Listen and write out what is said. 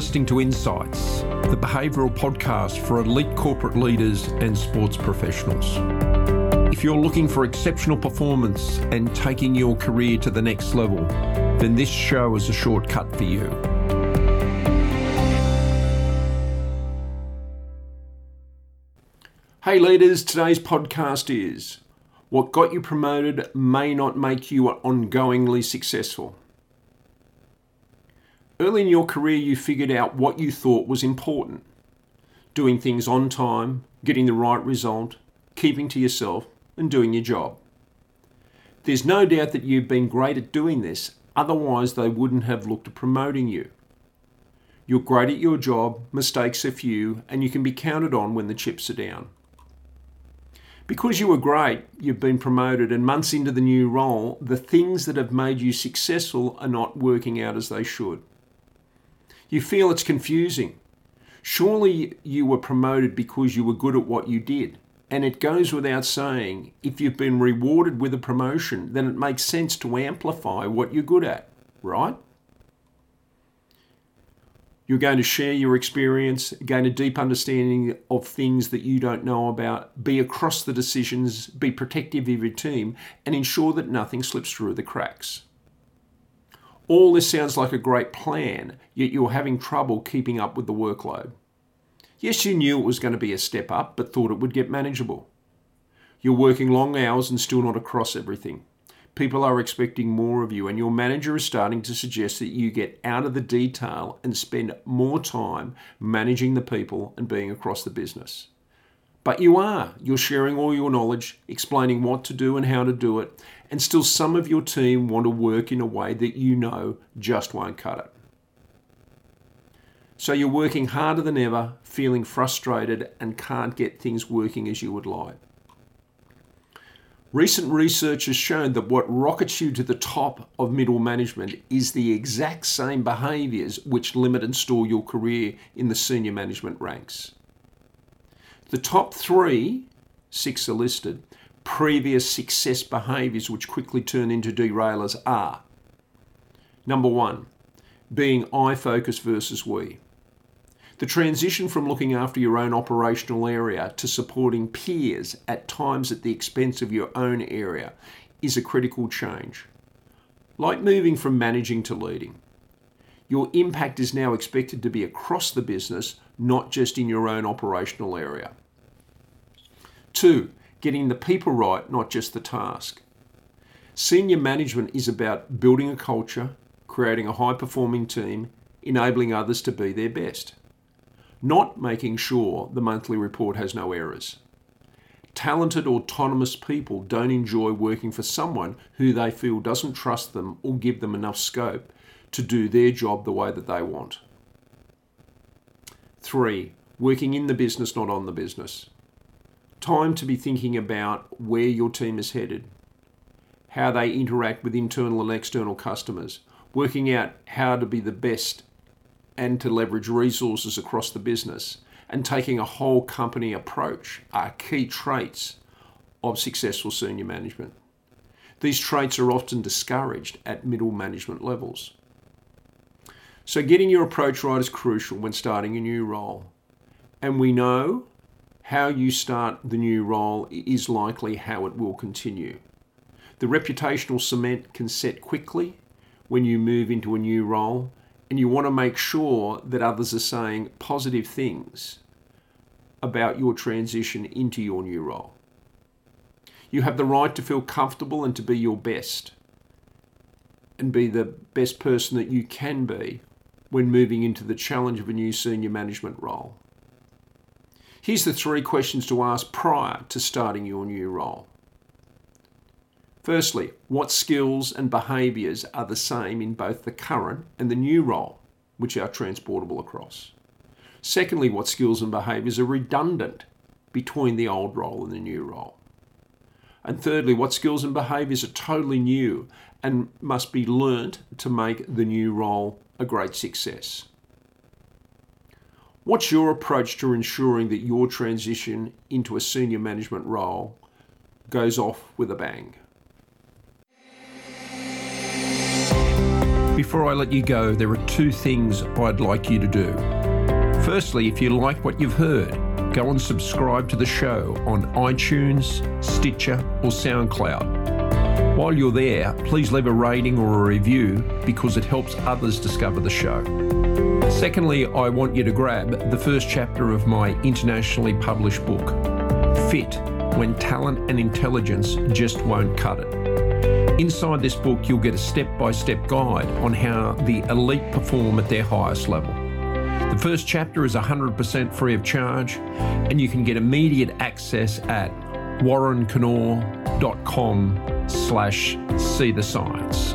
listening to Insights, the behavioural podcast for elite corporate leaders and sports professionals. If you're looking for exceptional performance and taking your career to the next level, then this show is a shortcut for you. Hey leaders, today's podcast is What got you promoted may not make you ongoingly successful. Early in your career, you figured out what you thought was important doing things on time, getting the right result, keeping to yourself, and doing your job. There's no doubt that you've been great at doing this, otherwise, they wouldn't have looked at promoting you. You're great at your job, mistakes are few, and you can be counted on when the chips are down. Because you were great, you've been promoted, and months into the new role, the things that have made you successful are not working out as they should. You feel it's confusing. Surely you were promoted because you were good at what you did. And it goes without saying, if you've been rewarded with a promotion, then it makes sense to amplify what you're good at, right? You're going to share your experience, gain a deep understanding of things that you don't know about, be across the decisions, be protective of your team, and ensure that nothing slips through the cracks. All this sounds like a great plan, yet you're having trouble keeping up with the workload. Yes, you knew it was going to be a step up, but thought it would get manageable. You're working long hours and still not across everything. People are expecting more of you, and your manager is starting to suggest that you get out of the detail and spend more time managing the people and being across the business. But you are. You're sharing all your knowledge, explaining what to do and how to do it, and still some of your team want to work in a way that you know just won't cut it. So you're working harder than ever, feeling frustrated, and can't get things working as you would like. Recent research has shown that what rockets you to the top of middle management is the exact same behaviours which limit and stall your career in the senior management ranks. The top three, six are listed, previous success behaviours which quickly turn into derailers are number one, being I focus versus we. The transition from looking after your own operational area to supporting peers at times at the expense of your own area is a critical change. Like moving from managing to leading. Your impact is now expected to be across the business, not just in your own operational area. Two, getting the people right, not just the task. Senior management is about building a culture, creating a high performing team, enabling others to be their best not making sure the monthly report has no errors. Talented, autonomous people don't enjoy working for someone who they feel doesn't trust them or give them enough scope to do their job the way that they want. Three, working in the business, not on the business. Time to be thinking about where your team is headed, how they interact with internal and external customers, working out how to be the best and to leverage resources across the business and taking a whole company approach are key traits of successful senior management. These traits are often discouraged at middle management levels. So, getting your approach right is crucial when starting a new role. And we know how you start the new role is likely how it will continue. The reputational cement can set quickly when you move into a new role, and you want to make sure that others are saying positive things about your transition into your new role. You have the right to feel comfortable and to be your best and be the best person that you can be when moving into the challenge of a new senior management role. Here's the three questions to ask prior to starting your new role. Firstly, what skills and behaviours are the same in both the current and the new role, which are transportable across? Secondly, what skills and behaviours are redundant between the old role and the new role? And thirdly, what skills and behaviours are totally new and must be learnt to make the new role a great success? What's your approach to ensuring that your transition into a senior management role goes off with a bang? Before I let you go, there are two things I'd like you to do. Firstly, if you like what you've heard, go and subscribe to the show on iTunes, Stitcher, or SoundCloud. While you're there, please leave a rating or a review because it helps others discover the show. Secondly, I want you to grab the first chapter of my internationally published book, Fit When Talent and Intelligence Just Won't Cut It. Inside this book, you'll get a step by step guide on how the elite perform at their highest level. The first chapter is 100% free of charge, and you can get immediate access at warrenkennaugh.com slash see the science.